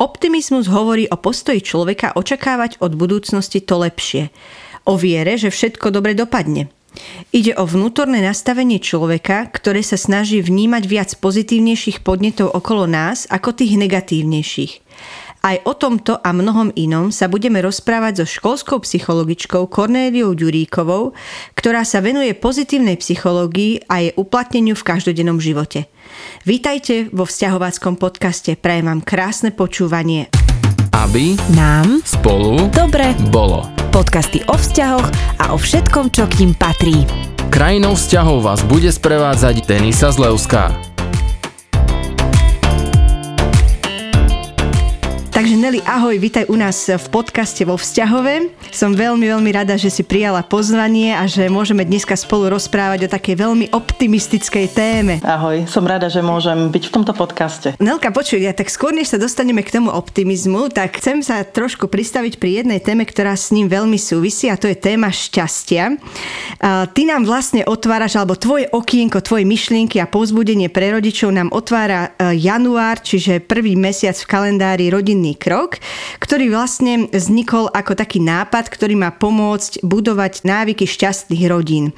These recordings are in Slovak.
Optimizmus hovorí o postoji človeka očakávať od budúcnosti to lepšie. O viere, že všetko dobre dopadne. Ide o vnútorné nastavenie človeka, ktoré sa snaží vnímať viac pozitívnejších podnetov okolo nás ako tých negatívnejších. Aj o tomto a mnohom inom sa budeme rozprávať so školskou psychologičkou Kornéliou Ďuríkovou, ktorá sa venuje pozitívnej psychológii a jej uplatneniu v každodennom živote. Vítajte vo vzťahováckom podcaste. Prajem vám krásne počúvanie. Aby nám spolu dobre bolo. Podcasty o vzťahoch a o všetkom, čo k ním patrí. Krajinou vzťahov vás bude sprevádzať Denisa Zlevská. Nelly, ahoj, vítaj u nás v podcaste vo vzťahove. Som veľmi, veľmi rada, že si prijala pozvanie a že môžeme dneska spolu rozprávať o takej veľmi optimistickej téme. Ahoj, som rada, že môžem byť v tomto podcaste. Nelka, počuj, ja tak skôr, než sa dostaneme k tomu optimizmu, tak chcem sa trošku pristaviť pri jednej téme, ktorá s ním veľmi súvisí a to je téma šťastia. Ty nám vlastne otváraš, alebo tvoje okienko, tvoje myšlienky a povzbudenie pre rodičov nám otvára e, január, čiže prvý mesiac v kalendári rodinný jediný krok, ktorý vlastne vznikol ako taký nápad, ktorý má pomôcť budovať návyky šťastných rodín.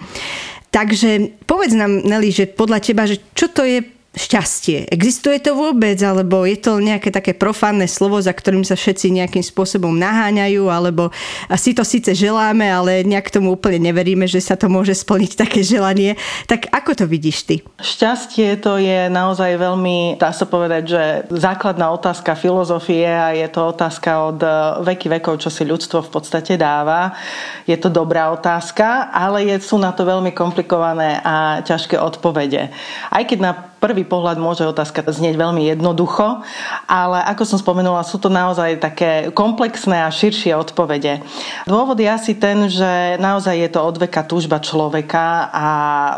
Takže povedz nám, Nelly, že podľa teba, že čo to je šťastie. Existuje to vôbec, alebo je to nejaké také profánne slovo, za ktorým sa všetci nejakým spôsobom naháňajú, alebo si to síce želáme, ale nejak tomu úplne neveríme, že sa to môže splniť také želanie. Tak ako to vidíš ty? Šťastie to je naozaj veľmi, dá sa povedať, že základná otázka filozofie a je to otázka od eh, veky vekov, čo si ľudstvo v podstate dáva. Je to dobrá otázka, ale je, sú na to veľmi komplikované a ťažké odpovede. Aj keď na prvý pohľad môže otázka znieť veľmi jednoducho, ale ako som spomenula, sú to naozaj také komplexné a širšie odpovede. Dôvod je asi ten, že naozaj je to odveka túžba človeka a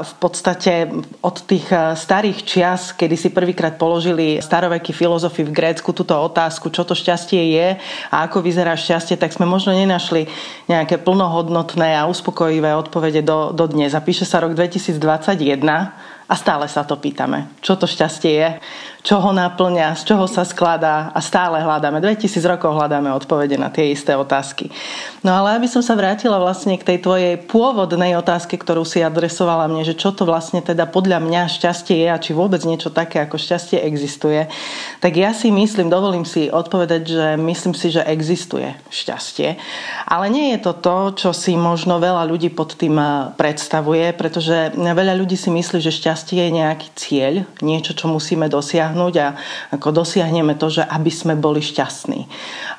v podstate od tých eh, starých čias, kedy si prvýkrát položili starovekí filozofi v Grécku túto otázku, čo to šťastie je a ako vyzerá šťastie, tak sme možno nenašli nejaké plnohodnotné a uspokojivé odpovede do, do dnes. A píše sa rok 2021 a stále sa to pýtame, čo to šťastie je čo ho naplňa, z čoho sa skladá a stále hľadáme. 2000 rokov hľadáme odpovede na tie isté otázky. No ale aby som sa vrátila vlastne k tej tvojej pôvodnej otázke, ktorú si adresovala mne, že čo to vlastne teda podľa mňa šťastie je a či vôbec niečo také ako šťastie existuje, tak ja si myslím, dovolím si odpovedať, že myslím si, že existuje šťastie. Ale nie je to to, čo si možno veľa ľudí pod tým eh, predstavuje, pretože veľa ľudí si myslí, že šťastie je nejaký cieľ, niečo, čo musíme dosiahnuť dosiahnuť a ako dosiahneme to, že aby sme boli šťastní.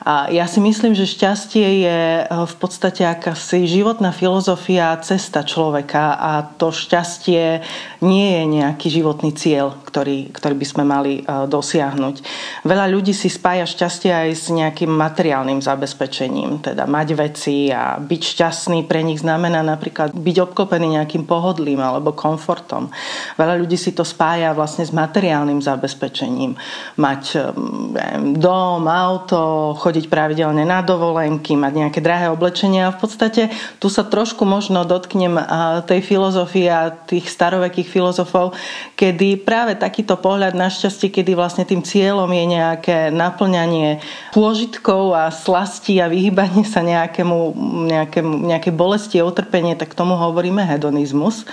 A ja si myslím, že šťastie je eh, v podstate akási životná filozofia, cesta človeka a to šťastie nie je nejaký životný cieľ, ktorý, ktorý by sme mali eh, dosiahnuť. Veľa ľudí si spája šťastie aj s nejakým materiálnym zabezpečením, teda mať veci a byť šťastný pre nich znamená napríklad byť obklopený nejakým pohodlím alebo komfortom. Veľa ľudí si to spája vlastne s materiálnym zabezpečením zabezpečením. Mať neviem, dom, auto, chodiť pravidelne na dovolenky, mať nejaké drahé oblečenie a v podstate tu sa trošku možno dotknem tej filozofie a tých starovekých filozofov, kedy práve takýto pohľad na šťastie, kedy vlastne tým cieľom je nejaké naplňanie pôžitkov a slastí a vyhýbanie sa nejakému, nejakému, nejaké bolesti a utrpenie, tak tomu hovoríme hedonizmus.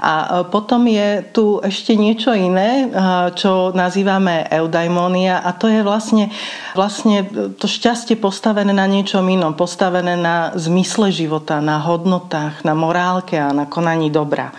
A potom je tu ešte niečo iné, čo nazývame eudaimonia a to je vlastne, vlastne to šťastie postavené na niečom inom, postavené na zmysle života, na hodnotách, na morálke a na konaní dobra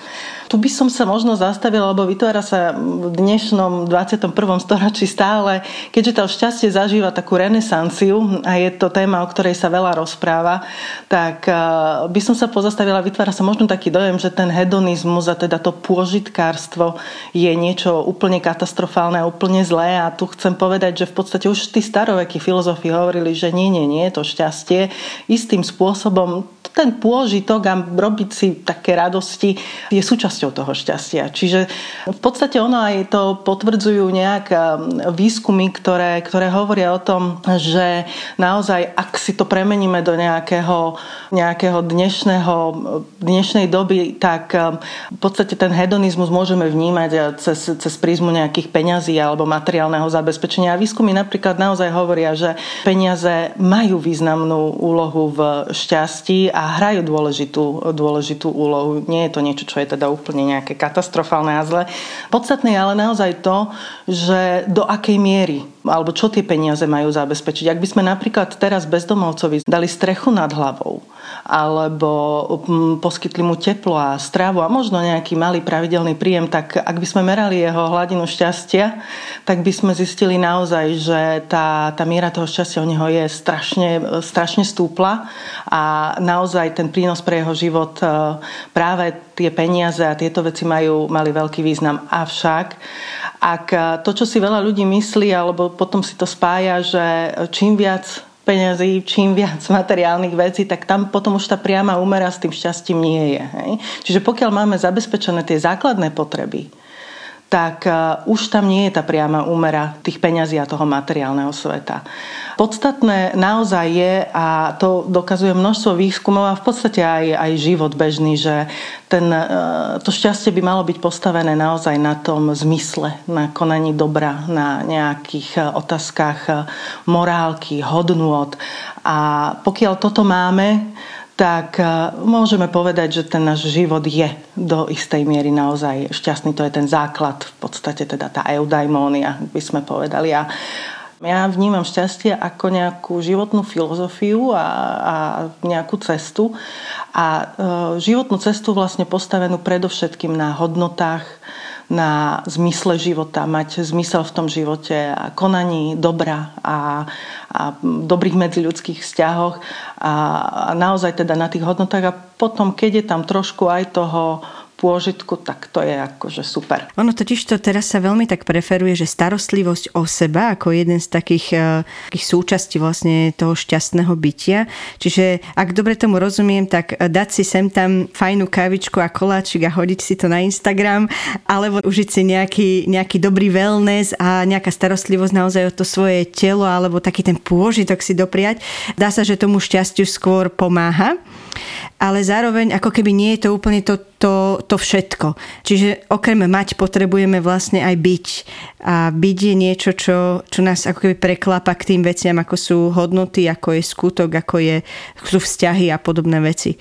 tu by som sa možno zastavila, lebo vytvára sa v dnešnom 21. storočí stále, keďže to šťastie zažíva takú renesanciu a je to téma, o ktorej sa veľa rozpráva, tak eh, by som sa pozastavila, vytvára sa možno taký dojem, že ten hedonizmus a teda to pôžitkárstvo je niečo úplne katastrofálne a úplne zlé a tu chcem povedať, že v podstate už tí starovekí filozofi hovorili, že nie, nie, nie, to šťastie istým spôsobom ten pôžitok a robiť si také radosti je súčasť súčasťou toho šťastia. Čiže v podstate ono aj to potvrdzujú nejaké výskumy, ktoré, ktoré hovoria o tom, že naozaj, ak si to premeníme do nejakého, nejakého dnešného, dnešnej doby, tak v podstate ten hedonizmus môžeme vnímať cez, cez prízmu nejakých peňazí alebo materiálneho zabezpečenia. A výskumy napríklad naozaj hovoria, že peniaze majú významnú úlohu v šťastí a hrajú dôležitú, dôležitú úlohu. Nie je to niečo, čo je teda úplne nejaké katastrofálne a zle. Podstatné je ale naozaj to, že do akej miery alebo čo tie peniaze majú zabezpečiť. Ak by sme napríklad teraz bezdomovcovi dali strechu nad hlavou, alebo mm, poskytli mu teplo a stravu a možno nejaký malý pravidelný príjem, tak ak by sme merali jeho hladinu šťastia, tak by sme zistili naozaj, že tá, tá miera toho šťastia u neho je strašne, strašne stúpla a naozaj ten prínos pre jeho život e, práve tie peniaze a tieto veci majú, mali veľký význam. Avšak ak to, čo si veľa ľudí myslí, alebo potom si to spája, že čím viac peňazí, čím viac materiálnych vecí, tak tam potom už tá priama úmera s tým šťastím nie je. Hej? Čiže pokiaľ máme zabezpečené tie základné potreby, tak uh, už tam nie je tá priama úmera tých peňazí a toho materiálneho sveta. Podstatné naozaj je, a to dokazuje množstvo výskumov a v podstate aj, aj život bežný, že ten, uh, to šťastie by malo byť postavené naozaj na tom zmysle, na konaní dobra, na nejakých uh, otázkach morálky, hodnôt. A pokiaľ toto máme, tak e, môžeme povedať, že ten náš život je do istej miery naozaj šťastný. To je ten základ, v podstate teda tá eudaimónia, by sme povedali. A ja vnímam šťastie ako nejakú životnú filozofiu a, a nejakú cestu. A e, životnú cestu vlastne postavenú predovšetkým na hodnotách, na zmysle života, mať zmysel v tom živote a konaní dobra a, a dobrých medziľudských vzťahoch. A, a naozaj teda na tých hodnotách. A potom, keď je tam trošku aj toho pôžitku, tak to je akože super. Ono totiž to teraz sa veľmi tak preferuje, že starostlivosť o seba ako jeden z takých, uh, takých súčastí vlastne toho šťastného bytia. Čiže ak dobre tomu rozumiem, tak dať si sem tam fajnú kávičku a koláčik a hodiť si to na Instagram, alebo užiť si nejaký, nejaký dobrý wellness a nejaká starostlivosť naozaj o to svoje telo alebo taký ten pôžitok si dopriať. Dá sa, že tomu šťastiu skôr pomáha ale zároveň ako keby nie je to úplne to, to, to všetko. Čiže okrem mať potrebujeme vlastne aj byť. A byť je niečo, čo, čo nás ako keby preklapa k tým veciam, ako sú hodnoty, ako je skutok, ako je, sú vzťahy a podobné veci.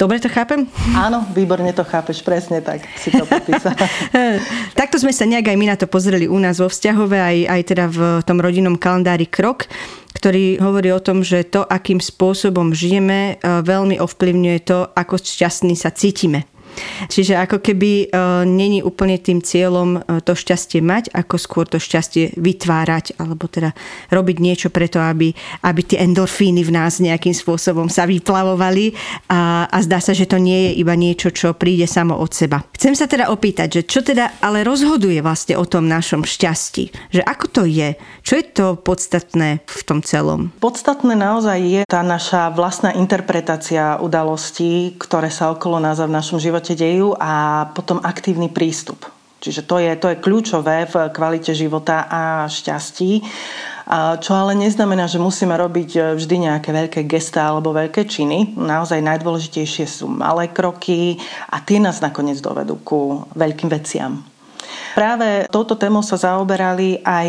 Dobre to chápem? Áno, výborne to chápeš, presne tak si to popísala. Takto sme sa nejak aj my na to pozreli u nás vo vzťahove, aj, aj teda v tom rodinnom kalendári Krok ktorý hovorí o tom, že to, akým spôsobom žijeme, e, veľmi ovplyvňuje to, ako šťastní sa cítime. Čiže ako keby e, není úplne tým cieľom e, to šťastie mať, ako skôr to šťastie vytvárať, alebo teda robiť niečo preto, aby, aby tie endorfíny v nás nejakým spôsobom sa vyplavovali a, a zdá sa, že to nie je iba niečo, čo príde samo od seba. Chcem sa teda opýtať, že čo teda ale rozhoduje vlastne o tom našom šťastí? Že ako to je? Čo je to podstatné v tom celom? Podstatné naozaj je tá naša vlastná interpretácia udalostí, ktoré sa okolo nás a v našom živote živote dejú a potom aktívny prístup. Čiže to je, to je kľúčové v kvalite života a šťastí. Čo ale neznamená, že musíme robiť vždy nejaké veľké gestá alebo veľké činy. Naozaj najdôležitejšie sú malé kroky a tie nás nakoniec dovedú ku veľkým veciam. Práve touto témou sa zaoberali aj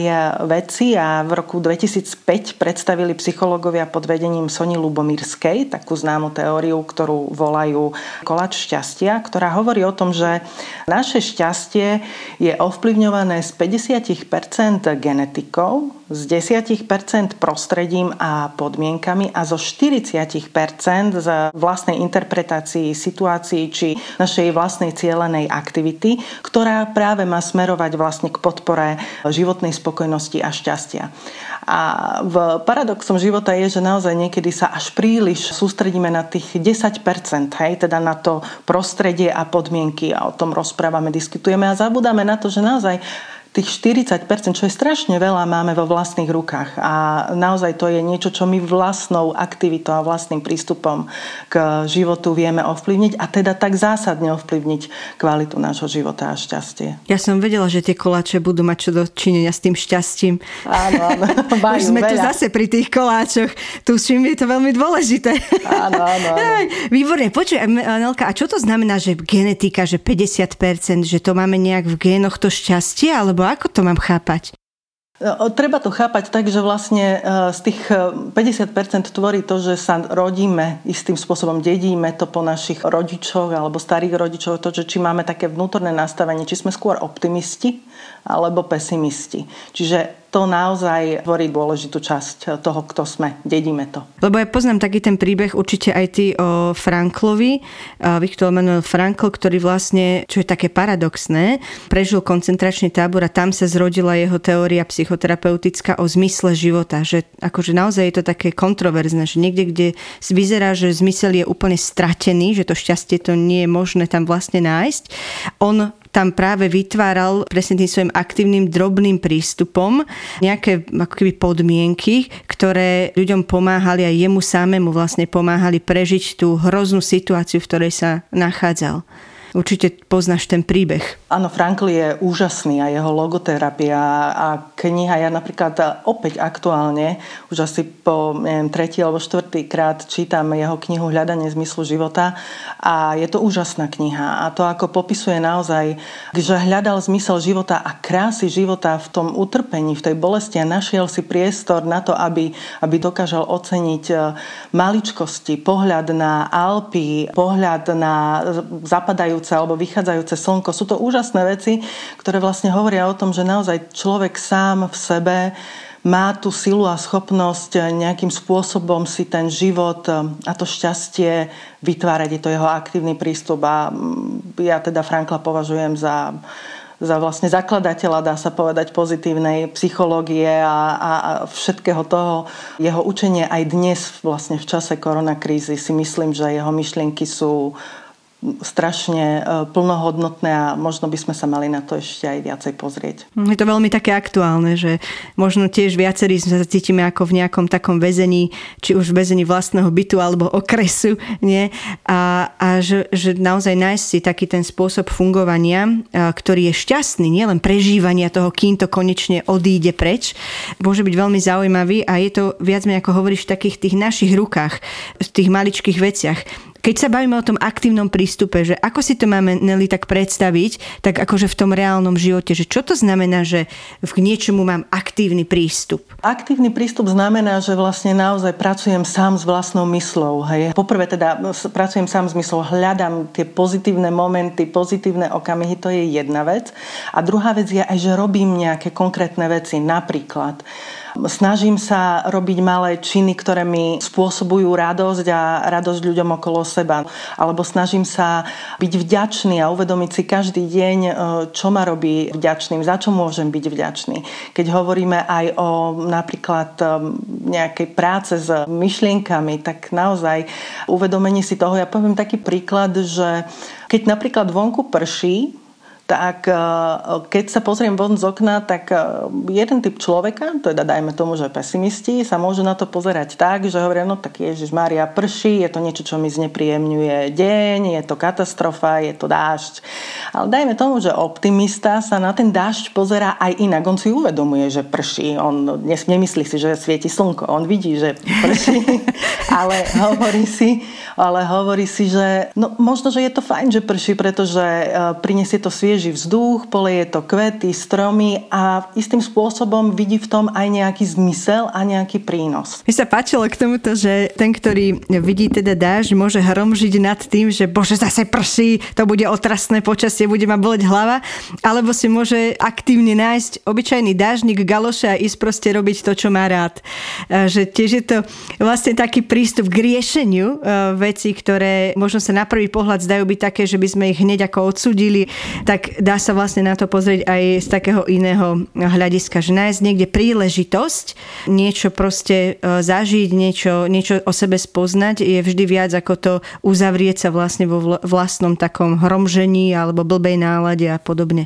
vedci a v roku 2005 predstavili psychológovia pod vedením Sony Lubomírskej takú známu teóriu, ktorú volajú kolač šťastia, ktorá hovorí o tom, že naše šťastie je ovplyvňované z 50% genetikou, z 10% prostredím a podmienkami a zo 40% z vlastnej interpretácií situácií či našej vlastnej cielenej aktivity, ktorá práve má smerovať vlastne k podpore životnej spokojnosti a šťastia. A v paradoxom života je, že naozaj niekedy sa až príliš sústredíme na tých 10%, hej, teda na to prostredie a podmienky a o tom rozprávame, diskutujeme a zabudáme na to, že naozaj tých 40%, čo je strašne veľa, máme vo vlastných rukách. A naozaj to je niečo, čo my vlastnou aktivitou a vlastným prístupom k životu vieme ovplyvniť a teda tak zásadne ovplyvniť kvalitu nášho života a šťastie. Ja som vedela, že tie koláče budú mať čo do činenia s tým šťastím. Áno, áno. Majú Už sme veľa. tu zase pri tých koláčoch. Tu čím je to veľmi dôležité. Áno, áno, áno. Výborne. Počuj, Nelka, a čo to znamená, že genetika, že 50%, že to máme nejak v génoch to šťastie, alebo alebo ako to mám chápať? Treba to chápať tak, že vlastne e, z tých 50% e, tvorí to, že sa rodíme istým spôsobom, dedíme to po našich rodičoch alebo starých rodičoch, to, že či máme také vnútorné nastavenie, či sme skôr optimisti alebo pesimisti. Čiže to naozaj tvorí dôležitú časť toho, kto sme. Dedíme to. Lebo ja poznám taký ten príbeh, určite aj ty o Franklovi, Viktor Manuel Frankl, ktorý vlastne, čo je také paradoxné, prežil koncentračný tábor a tam sa zrodila jeho teória psychoterapeutická o zmysle života. Že akože naozaj je to také kontroverzné, že niekde, kde vyzerá, že zmysel je úplne stratený, že to šťastie to nie je možné tam vlastne nájsť, on tam práve vytváral presne tým svojim aktívnym drobným prístupom nejaké ako keby podmienky, ktoré ľuďom pomáhali a jemu samému vlastne pomáhali prežiť tú hroznú situáciu, v ktorej sa nachádzal. Určite poznáš ten príbeh. Áno, Frankl je úžasný a jeho logoterapia a kniha, ja napríklad opäť aktuálne, už asi po neviem, tretí alebo štvrtý krát čítam jeho knihu Hľadanie zmyslu života a je to úžasná kniha a to ako popisuje naozaj, že hľadal zmysel života a krásy života v tom utrpení, v tej bolesti a našiel si priestor na to, aby, aby dokážal oceniť e, maličkosti, pohľad na Alpy, pohľad na zapadajú zapadajúce alebo vychádzajúce slnko. Sú to úžasné veci, ktoré vlastne hovoria o tom, že naozaj človek sám v sebe má tú silu a schopnosť nejakým spôsobom si ten život a to šťastie vytvárať. Je to jeho aktívny prístup a ja teda Frankla považujem za za vlastne zakladateľa, dá sa povedať, pozitívnej psychológie a, a, a všetkého toho. Jeho učenie aj dnes vlastne v čase koronakrízy si myslím, že jeho myšlienky sú strašne e, plnohodnotné a možno by sme sa mali na to ešte aj viacej pozrieť. Je to veľmi také aktuálne, že možno tiež viacerí sa cítime ako v nejakom takom väzení, či už väzení vlastného bytu alebo okresu, nie? A, a že, že naozaj nájsť si taký ten spôsob fungovania, e, ktorý je šťastný, nielen prežívania toho, kým to konečne odíde preč, môže byť veľmi zaujímavý a je to viac menej, ako hovoríš, v takých tých našich rukách, v tých maličkých veciach keď sa bavíme o tom aktívnom prístupe, že ako si to máme Nelly tak predstaviť, tak akože v tom reálnom živote, že čo to znamená, že k niečomu mám aktívny prístup? Aktívny prístup znamená, že vlastne naozaj pracujem sám s vlastnou myslou. Hej. Poprvé teda pracujem sám s myslou, hľadám tie pozitívne momenty, pozitívne okamihy, to je jedna vec. A druhá vec je aj, že robím nejaké konkrétne veci. Napríklad Snažím sa robiť malé činy, ktoré mi spôsobujú radosť a radosť ľuďom okolo seba. Alebo snažím sa byť vďačný a uvedomiť si každý deň, e, čo ma robí vďačným, za čo môžem byť vďačný. Keď hovoríme aj o napríklad e, nejakej práce s myšlienkami, tak naozaj uvedomenie si toho, ja poviem taký príklad, že keď napríklad vonku prší, tak e, keď sa pozriem von z okna, tak e, jeden typ človeka, teda dajme tomu, že pesimisti, sa môžu na to pozerať tak, že hovoria, no tak Ježiš Mária prší, je to niečo, čo mi znepríjemňuje deň, je to katastrofa, je to dážď. Ale dajme tomu, že optimista sa na ten dážď pozerá aj inak. On si uvedomuje, že prší. On nemyslí si, že svieti slnko. On vidí, že prší, ale hovorí si, ale hovorí si, že no, možno, že je to fajn, že prší, pretože e, prinesie to sviež svieži vzduch, poleje to kvety, stromy a istým spôsobom vidí v tom aj nejaký zmysel a nejaký prínos. Mi sa páčilo k tomuto, že ten, ktorý vidí teda dáž, môže hromžiť nad tým, že bože, zase prší, to bude otrasné počasie, bude ma boleť hlava, alebo si môže aktívne nájsť obyčajný dážnik galoše a ísť proste robiť to, čo má rád. Že tiež je to vlastne taký prístup k riešeniu e, veci, ktoré možno sa na prvý pohľad zdajú byť také, že by sme ich hneď ako odsudili, tak dá sa vlastne na to pozrieť aj z takého iného hľadiska, že nájsť niekde príležitosť, niečo proste e, zažiť, niečo, niečo o sebe spoznať je vždy viac ako to uzavrieť sa vlastne vo vlastnom takom hromžení alebo blbej nálade a podobne.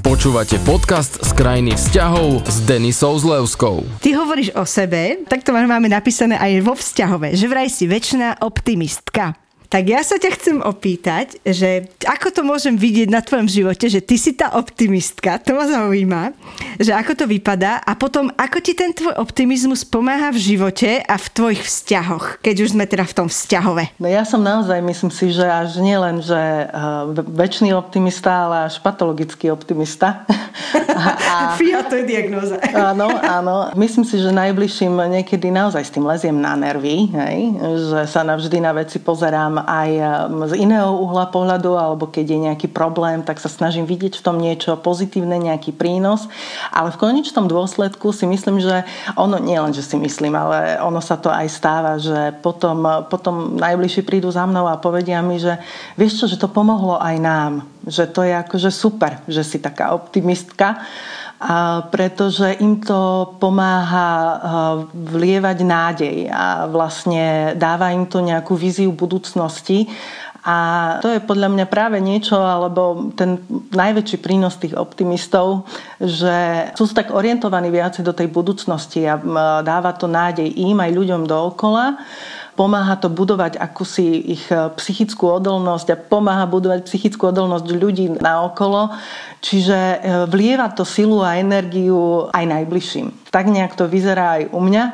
Počúvate podcast z krajiny vzťahov s Denisou Zlevskou. Ty hovoríš o sebe, tak to máme napísané aj vo vzťahove, že vraj si väčšiná optimistka. Tak ja sa ťa chcem opýtať, že ako to môžem vidieť na tvojom živote, že ty si tá optimistka, to ma zaujíma, že ako to vypadá a potom ako ti ten tvoj optimizmus pomáha v živote a v tvojich vzťahoch, keď už sme teda v tom vzťahove. No ja som naozaj, myslím si, že až nie len, že uh, väčší optimista, ale až patologický optimista. a, to je diagnóza. áno, áno. Myslím si, že najbližším niekedy naozaj s tým leziem na nervy, hej? že sa navždy na veci pozerám aj um, z iného uhla pohľadu, alebo keď je nejaký problém, tak sa snažím vidieť v tom niečo pozitívne, nejaký prínos. Ale v konečnom dôsledku si myslím, že ono, nie len, že si myslím, ale ono sa to aj stáva, že potom, potom najbližší prídu za mnou a povedia mi, že vieš čo, že to pomohlo aj nám. Že to je akože super, že si taká optimistka pretože im to pomáha vlievať nádej a vlastne dáva im to nejakú víziu budúcnosti. A to je podľa mňa práve niečo, alebo ten najväčší prínos tých optimistov, že sú tak orientovaní viacej do tej budúcnosti a dáva to nádej im aj ľuďom dookola pomáha to budovať akúsi ich e, psychickú odolnosť a pomáha budovať psychickú odolnosť ľudí naokolo. Čiže e, vlieva to silu a energiu aj najbližším. Tak nejak to vyzerá aj u mňa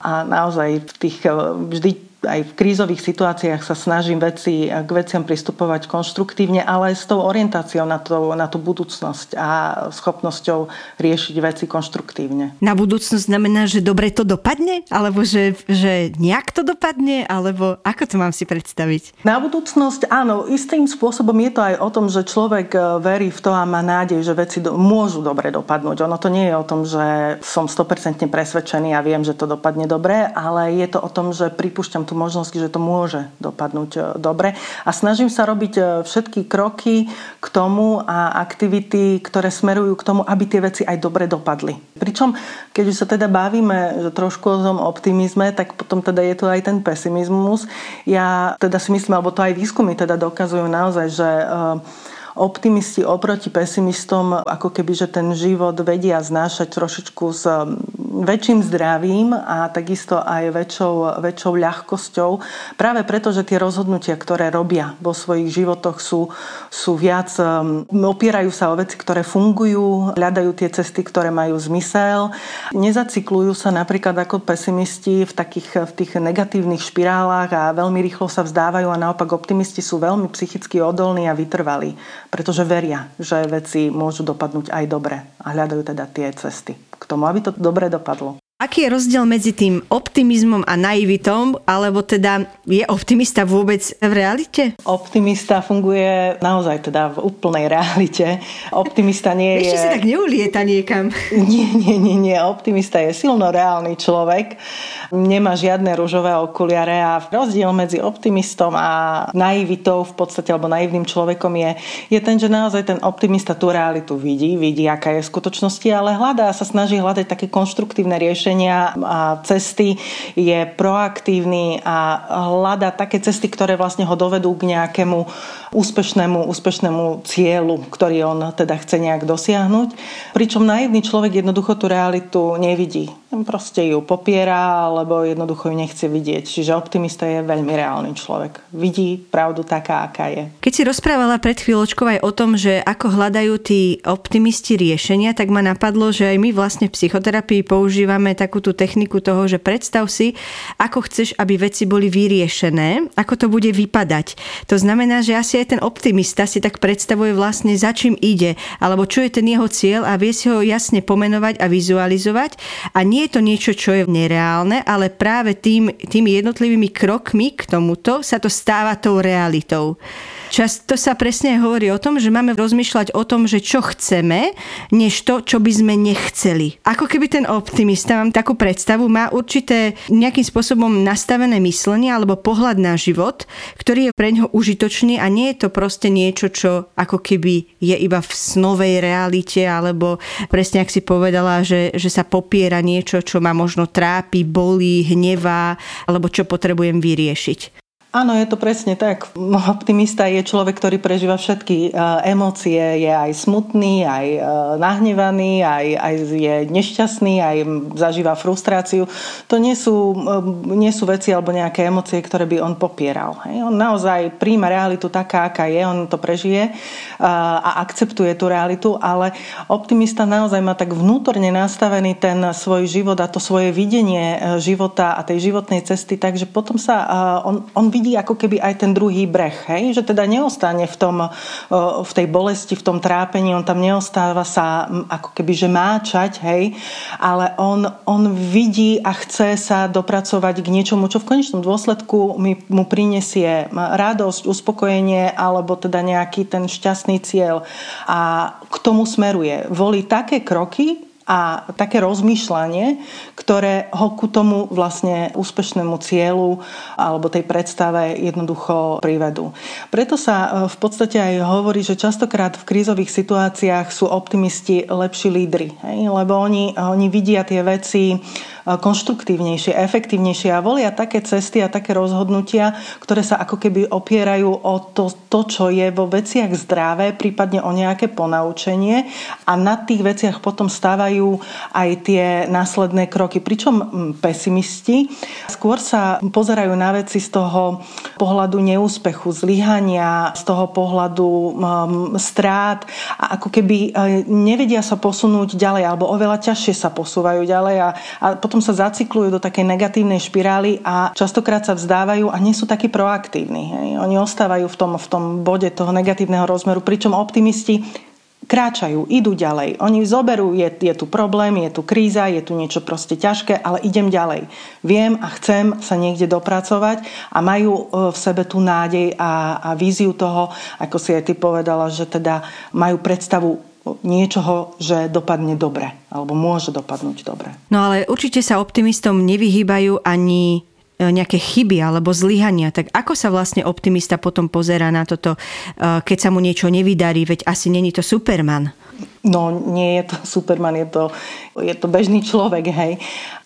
a naozaj v tých e, vždy aj v krízových situáciách sa snažím veci, k veciam pristupovať konštruktívne, ale s tou orientáciou na, to, na tú budúcnosť a schopnosťou riešiť veci konštruktívne. Na budúcnosť znamená, že dobre to dopadne? Alebo že, že nejak to dopadne? Alebo ako to mám si predstaviť? Na budúcnosť áno, istým spôsobom je to aj o tom, že človek e, verí v to a má nádej, že veci do, môžu dobre dopadnúť. Ono to nie je o tom, že som 100% presvedčený a viem, že to dopadne dobre, ale je to o tom, že pripúšťam tú tú možnosť, že to môže dopadnúť e, dobre. A snažím sa robiť e, všetky kroky k tomu a aktivity, ktoré smerujú k tomu, aby tie veci aj dobre dopadli. Pričom, keď už sa teda bavíme trošku o tom optimizme, tak potom teda je tu aj ten pesimizmus. Ja teda si myslím, alebo to aj výskumy teda dokazujú naozaj, že uh, optimisti oproti pesimistom ako keby, že ten život vedia znášať trošičku s väčším zdravím a takisto aj väčšou, väčšou ľahkosťou. Práve preto, že tie rozhodnutia, ktoré robia vo svojich životoch sú, sú viac, um, opierajú sa o veci, ktoré fungujú, hľadajú tie cesty, ktoré majú zmysel. Nezacyklujú sa napríklad ako pesimisti v takých v tých negatívnych špirálach a veľmi rýchlo sa vzdávajú a naopak optimisti sú veľmi psychicky odolní a vytrvalí pretože veria, že veci môžu dopadnúť aj dobre a hľadajú teda tie cesty k tomu, aby to dobre dopadlo. Aký je rozdiel medzi tým optimizmom a naivitom, alebo teda je optimista vôbec v realite? Optimista funguje naozaj teda v úplnej realite. Optimista nie je... Ešte si tak neulieta niekam. Nie, nie, nie, nie. Optimista je silno reálny človek. Nemá žiadne rúžové okuliare a rozdiel medzi optimistom a naivitou v podstate, alebo naivným človekom je, je ten, že naozaj ten optimista tú realitu vidí, vidí, aká je v skutočnosti, ale hľadá sa snaží hľadať také konštruktívne riešenie riešenia a cesty, je proaktívny a hľada také cesty, ktoré vlastne ho dovedú k nejakému úspešnému, úspešnému cieľu, ktorý on teda chce nejak dosiahnuť. Pričom naivný človek jednoducho tú realitu nevidí proste ju popiera, alebo jednoducho ju nechce vidieť. Čiže optimista je veľmi reálny človek. Vidí pravdu taká, aká je. Keď si rozprávala pred chvíľočkou aj o tom, že ako hľadajú tí optimisti riešenia, tak ma napadlo, že aj my vlastne v psychoterapii používame takú tú techniku toho, že predstav si, ako chceš, aby veci boli vyriešené, ako to bude vypadať. To znamená, že asi aj ten optimista si tak predstavuje vlastne za čím ide, alebo čo je ten jeho cieľ a vie si ho jasne pomenovať a vizualizovať a nie je to niečo, čo je nereálne, ale práve tým, tými jednotlivými krokmi k tomuto sa to stáva tou realitou. Často sa presne hovorí o tom, že máme rozmýšľať o tom, že čo chceme, než to, čo by sme nechceli. Ako keby ten optimista, mám takú predstavu, má určité nejakým spôsobom nastavené myslenie alebo pohľad na život, ktorý je pre ňo užitočný a nie je to proste niečo, čo ako keby je iba v snovej realite alebo presne ak si povedala, že, že sa popiera niečo, čo ma možno trápi, bolí, hnevá alebo čo potrebujem vyriešiť. Áno, je to presne tak. Optimista je človek, ktorý prežíva všetky emócie, je aj smutný, aj nahnevaný, aj, aj je nešťastný, aj zažíva frustráciu. To nie sú, nie sú veci alebo nejaké emócie, ktoré by on popieral. Hej. On naozaj príjma realitu taká, aká je, on to prežije a akceptuje tú realitu, ale optimista naozaj má tak vnútorne nastavený ten svoj život a to svoje videnie e, života a tej životnej cesty, takže potom sa on, on vidí vidí ako keby aj ten druhý breh, hej? že teda neostane v, tom, v tej bolesti, v tom trápení, on tam neostáva sa ako keby, že máčať, hej? ale on, on vidí a chce sa dopracovať k niečomu, čo v konečnom dôsledku mu prinesie radosť, uspokojenie alebo teda nejaký ten šťastný cieľ a k tomu smeruje. Volí také kroky, a také rozmýšľanie, ktoré ho ku tomu vlastne úspešnému cieľu alebo tej predstave jednoducho privedú. Preto sa e, v podstate aj hovorí, že častokrát v krízových situáciách sú optimisti lepší lídry, hej? lebo oni, oni vidia tie veci konštruktívnejšie, efektívnejšie a volia také cesty a také rozhodnutia, ktoré sa ako keby opierajú o to, to čo je vo veciach zdravé, prípadne o nejaké ponaučenie a na tých veciach potom stávajú aj tie následné kroky. Pričom pesimisti skôr sa pozerajú na veci z toho pohľadu neúspechu, zlyhania, z toho pohľadu um, strát a ako keby e, nevedia sa posunúť ďalej alebo oveľa ťažšie sa posúvajú ďalej a, a potom potom sa zacyklujú do takej negatívnej špirály a častokrát sa vzdávajú a nie sú takí proaktívni. Hej. Oni ostávajú v tom, v tom bode toho negatívneho rozmeru, pričom optimisti kráčajú, idú ďalej. Oni zoberú, je, je tu problém, je tu kríza, je tu niečo proste ťažké, ale idem ďalej. Viem a chcem sa niekde dopracovať a majú e, v sebe tú nádej a, a víziu toho, ako si aj ty povedala, že teda majú predstavu niečoho, že dopadne dobre, alebo môže dopadnúť dobre. No ale určite sa optimistom nevyhýbajú ani e, nejaké chyby alebo zlyhania. Tak ako sa vlastne optimista potom pozera na toto, e, keď sa mu niečo nevydarí, veď asi není to Superman? No nie je to Superman, je to, je to bežný človek, hej.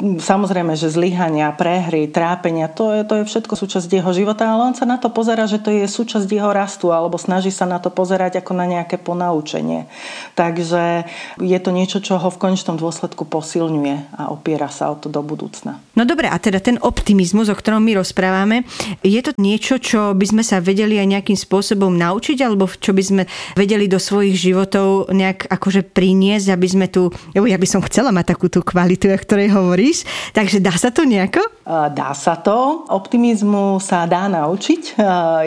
Samozrejme, že zlyhania, prehry, trápenia, to je, to je všetko súčasť jeho života, ale on sa na to pozera, že to je súčasť jeho rastu, alebo snaží sa na to pozerať ako na nejaké ponaučenie. Takže je to niečo, čo ho v konečnom dôsledku posilňuje a opiera sa o to do budúcna. No dobre, a teda ten optimizmus, o ktorom my rozprávame, je to niečo, čo by sme sa vedeli aj nejakým spôsobom naučiť, alebo čo by sme vedeli do svojich životov nejak ako akože priniesť, aby sme tu, ja by som chcela mať takú tú kvalitu, o ktorej hovoríš, takže dá sa to nejako? Dá sa to. Optimizmu sa dá naučiť.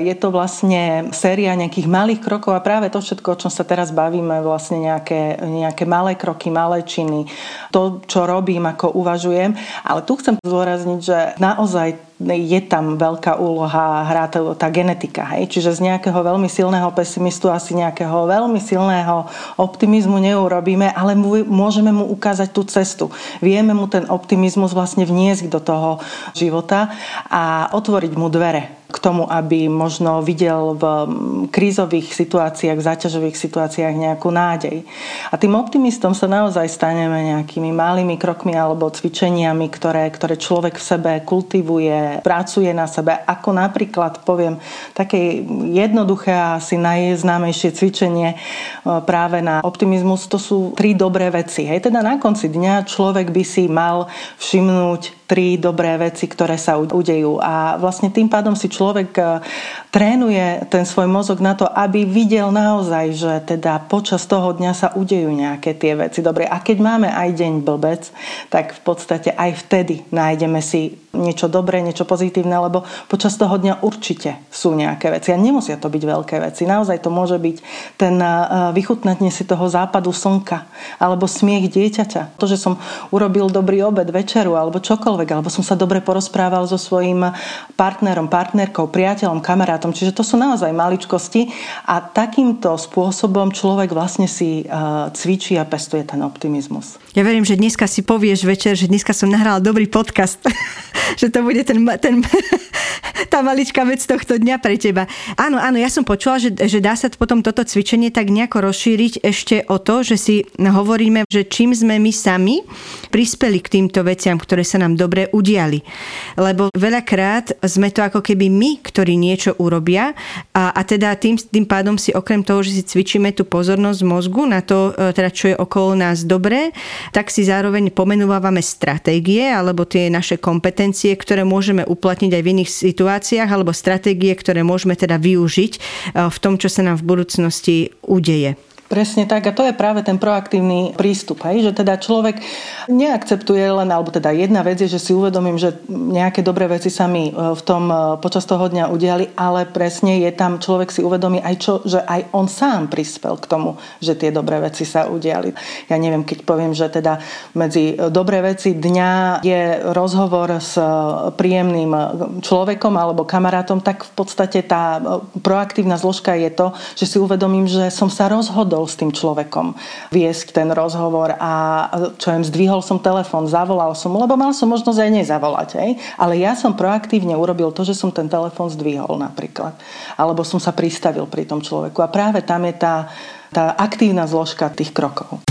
Je to vlastne séria nejakých malých krokov a práve to všetko, o čom sa teraz bavíme, vlastne nejaké, nejaké malé kroky, malé činy, to, čo robím, ako uvažujem. Ale tu chcem zdôrazniť, že naozaj je tam veľká úloha, hrá tá genetika. Hej? Čiže z nejakého veľmi silného pesimistu asi nejakého veľmi silného optimizmu neurobíme, ale môžeme mu ukázať tú cestu. Vieme mu ten optimizmus vlastne vniesť do toho života a otvoriť mu dvere k tomu, aby možno videl v krízových situáciách, záťažových situáciách nejakú nádej. A tým optimistom sa naozaj staneme nejakými malými krokmi alebo cvičeniami, ktoré, ktoré človek v sebe kultivuje, pracuje na sebe. Ako napríklad, poviem, také jednoduché a asi najznámejšie cvičenie e, práve na optimizmus, to sú tri dobré veci. Hej, teda na konci dňa človek by si mal všimnúť tri dobré veci, ktoré sa udejú. A vlastne tým pádom si človek e, trénuje ten svoj mozog na to, aby videl naozaj, že teda počas toho dňa sa udejú nejaké tie veci dobre. A keď máme aj deň blbec, tak v podstate aj vtedy nájdeme si niečo dobré, niečo pozitívne, lebo počas toho dňa určite sú nejaké veci. A nemusia to byť veľké veci. Naozaj to môže byť ten e, vychutnanie si toho západu slnka, alebo smiech dieťaťa. To, že som urobil dobrý obed, večeru, alebo čokoľvek alebo som sa dobre porozprával so svojím partnerom, partnerkou, priateľom, kamarátom. Čiže to sú naozaj maličkosti a takýmto spôsobom človek vlastne si cvičí a pestuje ten optimizmus. Ja verím, že dneska si povieš večer, že dneska som nahrala dobrý podcast. že to bude ten, ten tá maličká vec tohto dňa pre teba. Áno, áno, ja som počula, že, že dá sa potom toto cvičenie tak nejako rozšíriť ešte o to, že si hovoríme, že čím sme my sami prispeli k týmto veciam, ktoré sa nám dobre udiali. Lebo veľakrát sme to ako keby my, ktorí niečo urobia a, a teda tým, tým pádom si okrem toho, že si cvičíme tú pozornosť mozgu na to, e, teda čo je okolo nás dobré, tak si zároveň pomenúvame stratégie alebo tie naše kompetencie, ktoré môžeme uplatniť aj v iných situáciách alebo stratégie, ktoré môžeme teda využiť e, v tom, čo sa nám v budúcnosti udeje. Presne tak a to je práve ten proaktívny prístup, hej? že teda človek neakceptuje len, alebo teda jedna vec je, že si uvedomím, že nejaké dobré veci sa mi e, v tom e, počas toho dňa udiali, ale presne je tam, človek si uvedomí aj čo, že aj on sám prispel k tomu, že tie dobré veci sa udiali. Ja neviem, keď poviem, že teda medzi dobré veci dňa je rozhovor s príjemným človekom alebo kamarátom, tak v podstate tá proaktívna zložka je to, že si uvedomím, že som sa rozhodol s tým človekom viesť ten rozhovor a čo im zdvihol som telefón, zavolal som lebo mal som možnosť aj nezavolať. Hej? Ale ja som proaktívne urobil to, že som ten telefón zdvihol napríklad. Alebo som sa pristavil pri tom človeku. A práve tam je tá, tá aktívna zložka tých krokov.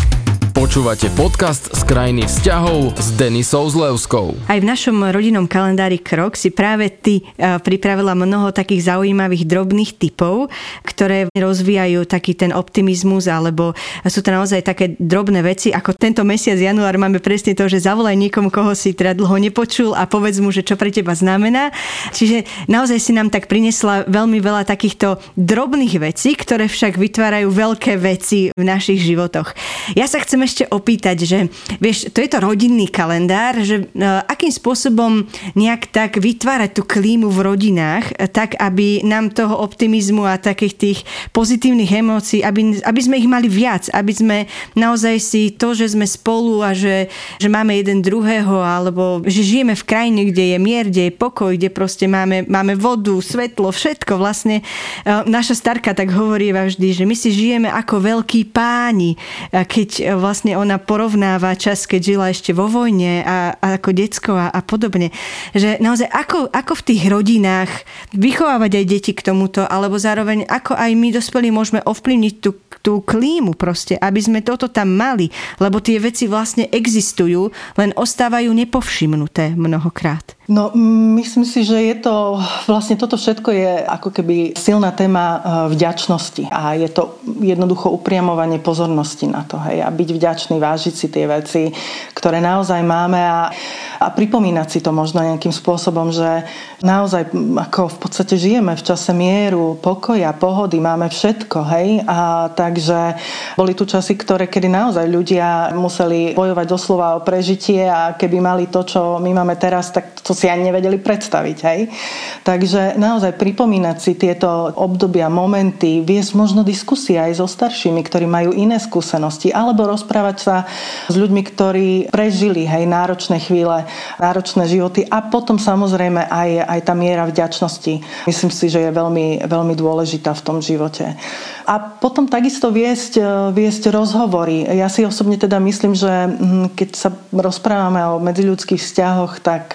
Počúvate podcast z krajiny vzťahov s Denisou Zlevskou. Aj v našom rodinnom kalendári Krok si práve ty e, pripravila mnoho takých zaujímavých drobných typov, ktoré rozvíjajú taký ten optimizmus, alebo sú to naozaj také drobné veci, ako tento mesiac január máme presne to, že zavolaj niekomu, koho si teda dlho nepočul a povedz mu, že čo pre teba znamená. Čiže naozaj si nám tak prinesla veľmi veľa takýchto drobných vecí, ktoré však vytvárajú veľké veci v našich životoch. Ja sa chcem ešte opýtať, že vieš, to je to rodinný kalendár, že uh, akým spôsobom nejak tak vytvárať tú klímu v rodinách, tak aby nám toho optimizmu a takých tých pozitívnych emócií, aby, aby sme ich mali viac, aby sme naozaj si to, že sme spolu a že, že máme jeden druhého, alebo že žijeme v krajine, kde je mier, kde je pokoj, kde proste máme, máme vodu, svetlo, všetko vlastne. Uh, naša starka tak hovorí vždy, že my si žijeme ako veľkí páni, keď vlastne vlastne ona porovnáva čas, keď žila ešte vo vojne a, a ako decko a, a podobne. Že naozaj ako, ako v tých rodinách vychovávať aj deti k tomuto, alebo zároveň ako aj my dospelí môžeme ovplyvniť tú, tú klímu proste, aby sme toto tam mali, lebo tie veci vlastne existujú, len ostávajú nepovšimnuté mnohokrát. No, myslím si, že je to, vlastne toto všetko je ako keby silná téma e, vďačnosti. A je to jednoducho upriamovanie pozornosti na to, hej, a byť vďačný, vážiť si tie veci, ktoré naozaj máme a, a pripomínať si to možno nejakým spôsobom, že naozaj ako v podstate žijeme v čase mieru, pokoja, pohody, máme všetko, hej, a takže boli tu časy, ktoré, kedy naozaj ľudia museli bojovať doslova o prežitie a keby mali to, čo my máme teraz, tak to si ani nevedeli predstaviť. Hej? Takže naozaj pripomínať si tieto obdobia, momenty, viesť možno diskusie aj so staršími, ktorí majú iné skúsenosti, alebo rozprávať sa s ľuďmi, ktorí prežili hej, náročné chvíle, náročné životy a potom samozrejme aj, aj tá miera vďačnosti. Myslím si, že je veľmi, veľmi dôležitá v tom živote. A potom takisto viesť, viesť rozhovory. Ja si osobne teda myslím, že hm, keď sa rozprávame o medziľudských vzťahoch, tak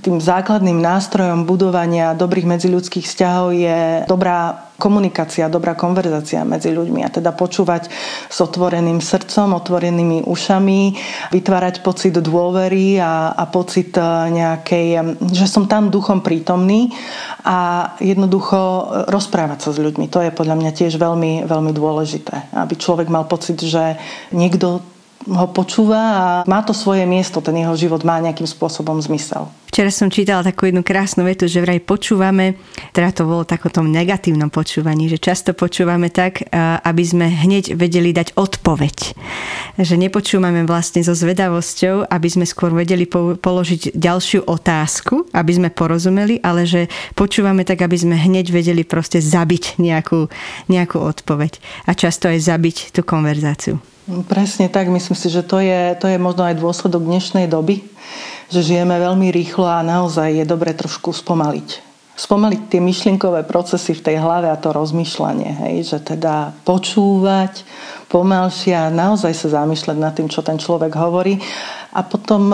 tým základným nástrojom budovania dobrých medziľudských vzťahov je dobrá komunikácia, dobrá konverzácia medzi ľuďmi a teda počúvať s otvoreným srdcom, otvorenými ušami, vytvárať pocit dôvery a, a pocit e, nejakej, e, že som tam duchom prítomný a jednoducho rozprávať sa s ľuďmi. To je podľa mňa tiež veľmi, veľmi dôležité, aby človek mal pocit, že niekto ho počúva a má to svoje miesto, ten jeho život má nejakým spôsobom zmysel. Včera som čítala takú jednu krásnu vetu, že vraj počúvame, teda to bolo takotom negatívnom počúvaní, že často počúvame tak, aby sme hneď vedeli dať odpoveď. Že nepočúvame vlastne so zvedavosťou, aby sme skôr vedeli položiť ďalšiu otázku, aby sme porozumeli, ale že počúvame tak, aby sme hneď vedeli proste zabiť nejakú, nejakú odpoveď. A často aj zabiť tú konverzáciu. Presne tak, myslím si, že to je, to je možno aj dôsledok dnešnej doby, že žijeme veľmi rýchlo a naozaj je dobre trošku spomaliť. Spomaliť tie myšlienkové procesy v tej hlave a to rozmýšľanie, hej, že teda počúvať pomalšie a naozaj sa zamýšľať nad tým, čo ten človek hovorí a potom,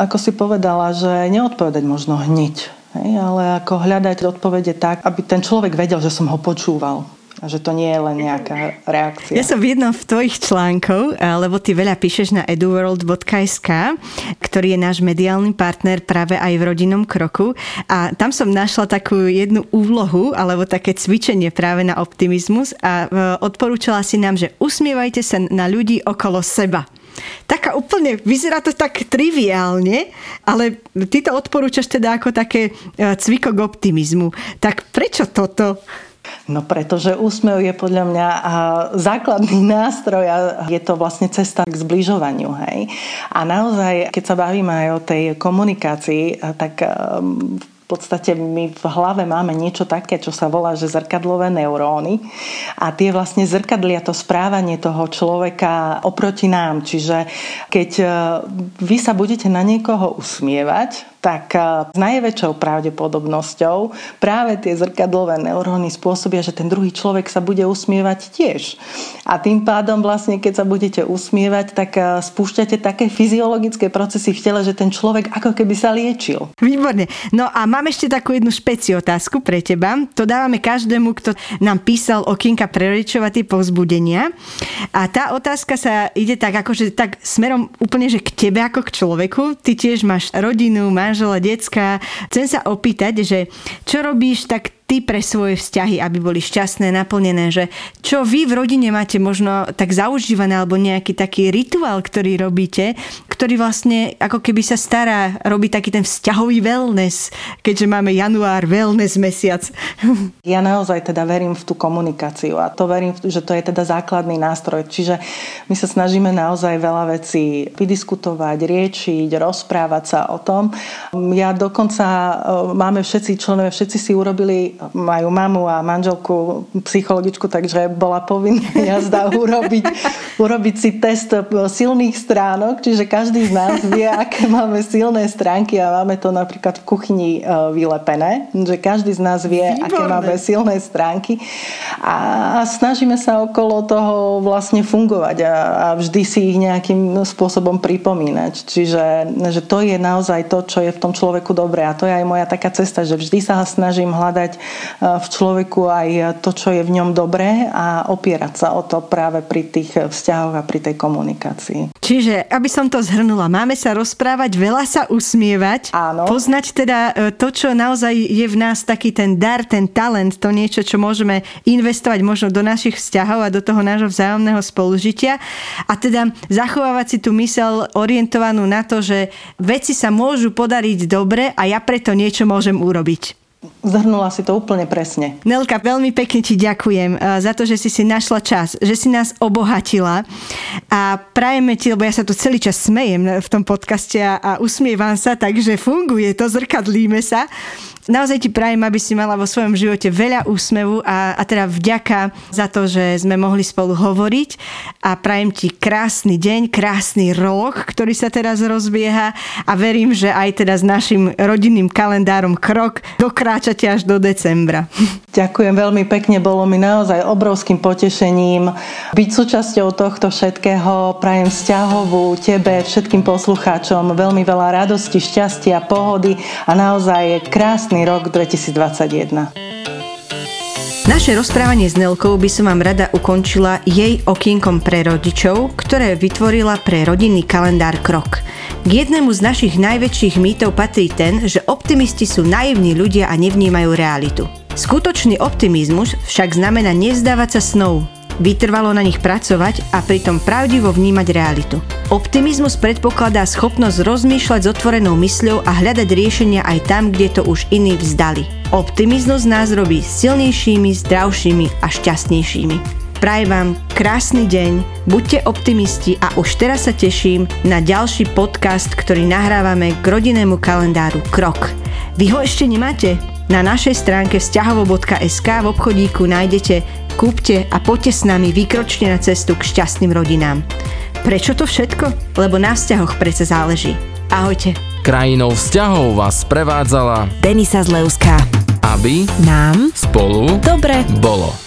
ako si povedala, že neodpovedať možno hneď, Hej, ale ako hľadať odpovede tak, aby ten človek vedel, že som ho počúval. A že to nie je len nejaká reakcia. Ja som v jednom v tvojich článkov, lebo ty veľa píšeš na eduworld.sk, ktorý je náš mediálny partner práve aj v rodinnom kroku. A tam som našla takú jednu úlohu, alebo také cvičenie práve na optimizmus a e, odporúčala si nám, že usmievajte sa na ľudí okolo seba taká úplne, vyzerá to tak triviálne, ale ty to odporúčaš teda ako také e, cviko k optimizmu. Tak prečo toto? No pretože úsmev je podľa mňa základný nástroj a je to vlastne cesta k zbližovaniu. Hej? A naozaj, keď sa bavíme aj o tej komunikácii, tak v podstate my v hlave máme niečo také, čo sa volá, že zrkadlové neuróny a tie vlastne zrkadlia to správanie toho človeka oproti nám. Čiže keď vy sa budete na niekoho usmievať, tak eh, s najväčšou pravdepodobnosťou práve tie zrkadlové neuróny spôsobia, že ten druhý človek sa bude usmievať tiež. A tým pádom vlastne, keď sa budete usmievať, tak eh, spúšťate také fyziologické procesy v tele, že ten človek ako keby sa liečil. Výborne. No a mám ešte takú jednu špeci otázku pre teba. To dávame každému, kto nám písal okienka pre rodičov a tie povzbudenia. A tá otázka sa ide tak akože tak smerom úplne, že k tebe ako k človeku. Ty tiež máš rodinu, máš manžela, decka. Chcem sa opýtať, že čo robíš tak ty pre svoje vzťahy, aby boli šťastné, naplnené, že čo vy v rodine máte možno tak zaužívané alebo nejaký taký rituál, ktorý robíte, ktorý vlastne ako keby sa stará, robí taký ten vzťahový wellness, keďže máme január, wellness mesiac. Ja naozaj teda verím v tú komunikáciu a to verím, že to je teda základný nástroj. Čiže my sa snažíme naozaj veľa vecí vydiskutovať, riečiť, rozprávať sa o tom. Ja dokonca e, máme všetci členovia, všetci si urobili majú mamu a manželku psychologičku, takže bola povinná jazda urobiť, urobiť si test silných stránok, čiže každý z nás vie, aké máme silné stránky a máme to napríklad v kuchyni e, vylepené, že každý z nás vie, Výborné. aké máme silné stránky a snažíme sa okolo toho vlastne fungovať a, a vždy si ich nejakým spôsobom pripomínať. Čiže že to je naozaj to, čo je v tom človeku dobré a to je aj moja taká cesta, že vždy sa snažím hľadať v človeku aj to, čo je v ňom dobré a opierať sa o to práve pri tých vzťahoch a pri tej komunikácii. Čiže, aby som to zhrnula, máme sa rozprávať, veľa sa usmievať, Áno. poznať teda e, to, čo naozaj je v nás taký ten dar, ten talent, to niečo, čo môžeme investovať možno do našich vzťahov a do toho nášho vzájomného spolužitia a teda zachovávať si tú mysel orientovanú na to, že veci sa môžu podariť dobre a ja preto niečo môžem urobiť. Zhrnula si to úplne presne. Nelka, veľmi pekne ti ďakujem eh, za to, že si si našla čas, že si nás obohatila a prajeme ti, lebo ja sa tu celý čas smejem v tom podcaste a, usmievam sa, takže funguje to, zrkadlíme sa naozaj ti prajem, aby si mala vo svojom živote veľa úsmevu a, a teda vďaka za to, že sme mohli spolu hovoriť a prajem ti krásny deň, krásny rok, ktorý sa teraz rozbieha a verím, že aj teda s našim rodinným kalendárom krok dokráčate až do decembra. Ďakujem veľmi pekne, bolo mi naozaj obrovským potešením byť súčasťou tohto všetkého. Prajem vzťahovú tebe, všetkým poslucháčom veľmi veľa radosti, šťastia, pohody a naozaj krásny krásny rok 2021. Naše rozprávanie s Nelkou by som vám rada ukončila jej okienkom pre rodičov, ktoré vytvorila pre rodinný kalendár Krok. K jednému z našich najväčších mýtov patrí ten, že optimisti sú naivní ľudia a nevnímajú realitu. Skutočný optimizmus však znamená nezdávať sa snou, vytrvalo na nich pracovať a pritom pravdivo vnímať realitu. Optimizmus predpokladá schopnosť rozmýšľať s otvorenou mysľou a hľadať riešenia aj tam, kde to už iní vzdali. Optimizmus nás robí silnejšími, zdravšími a šťastnejšími. Prajem vám krásny deň, buďte optimisti a už teraz sa teším na ďalší podcast, ktorý nahrávame k rodinnému kalendáru Krok. Vy ho ešte nemáte? Na našej stránke vzťahovo.sk v obchodíku nájdete Kúpte a poďte s nami výkročne na cestu k šťastným rodinám. Prečo to všetko? Lebo na vzťahoch predsa záleží. Ahojte. Krajinou vzťahov vás prevádzala Denisa Zlevská. Aby nám spolu dobre bolo.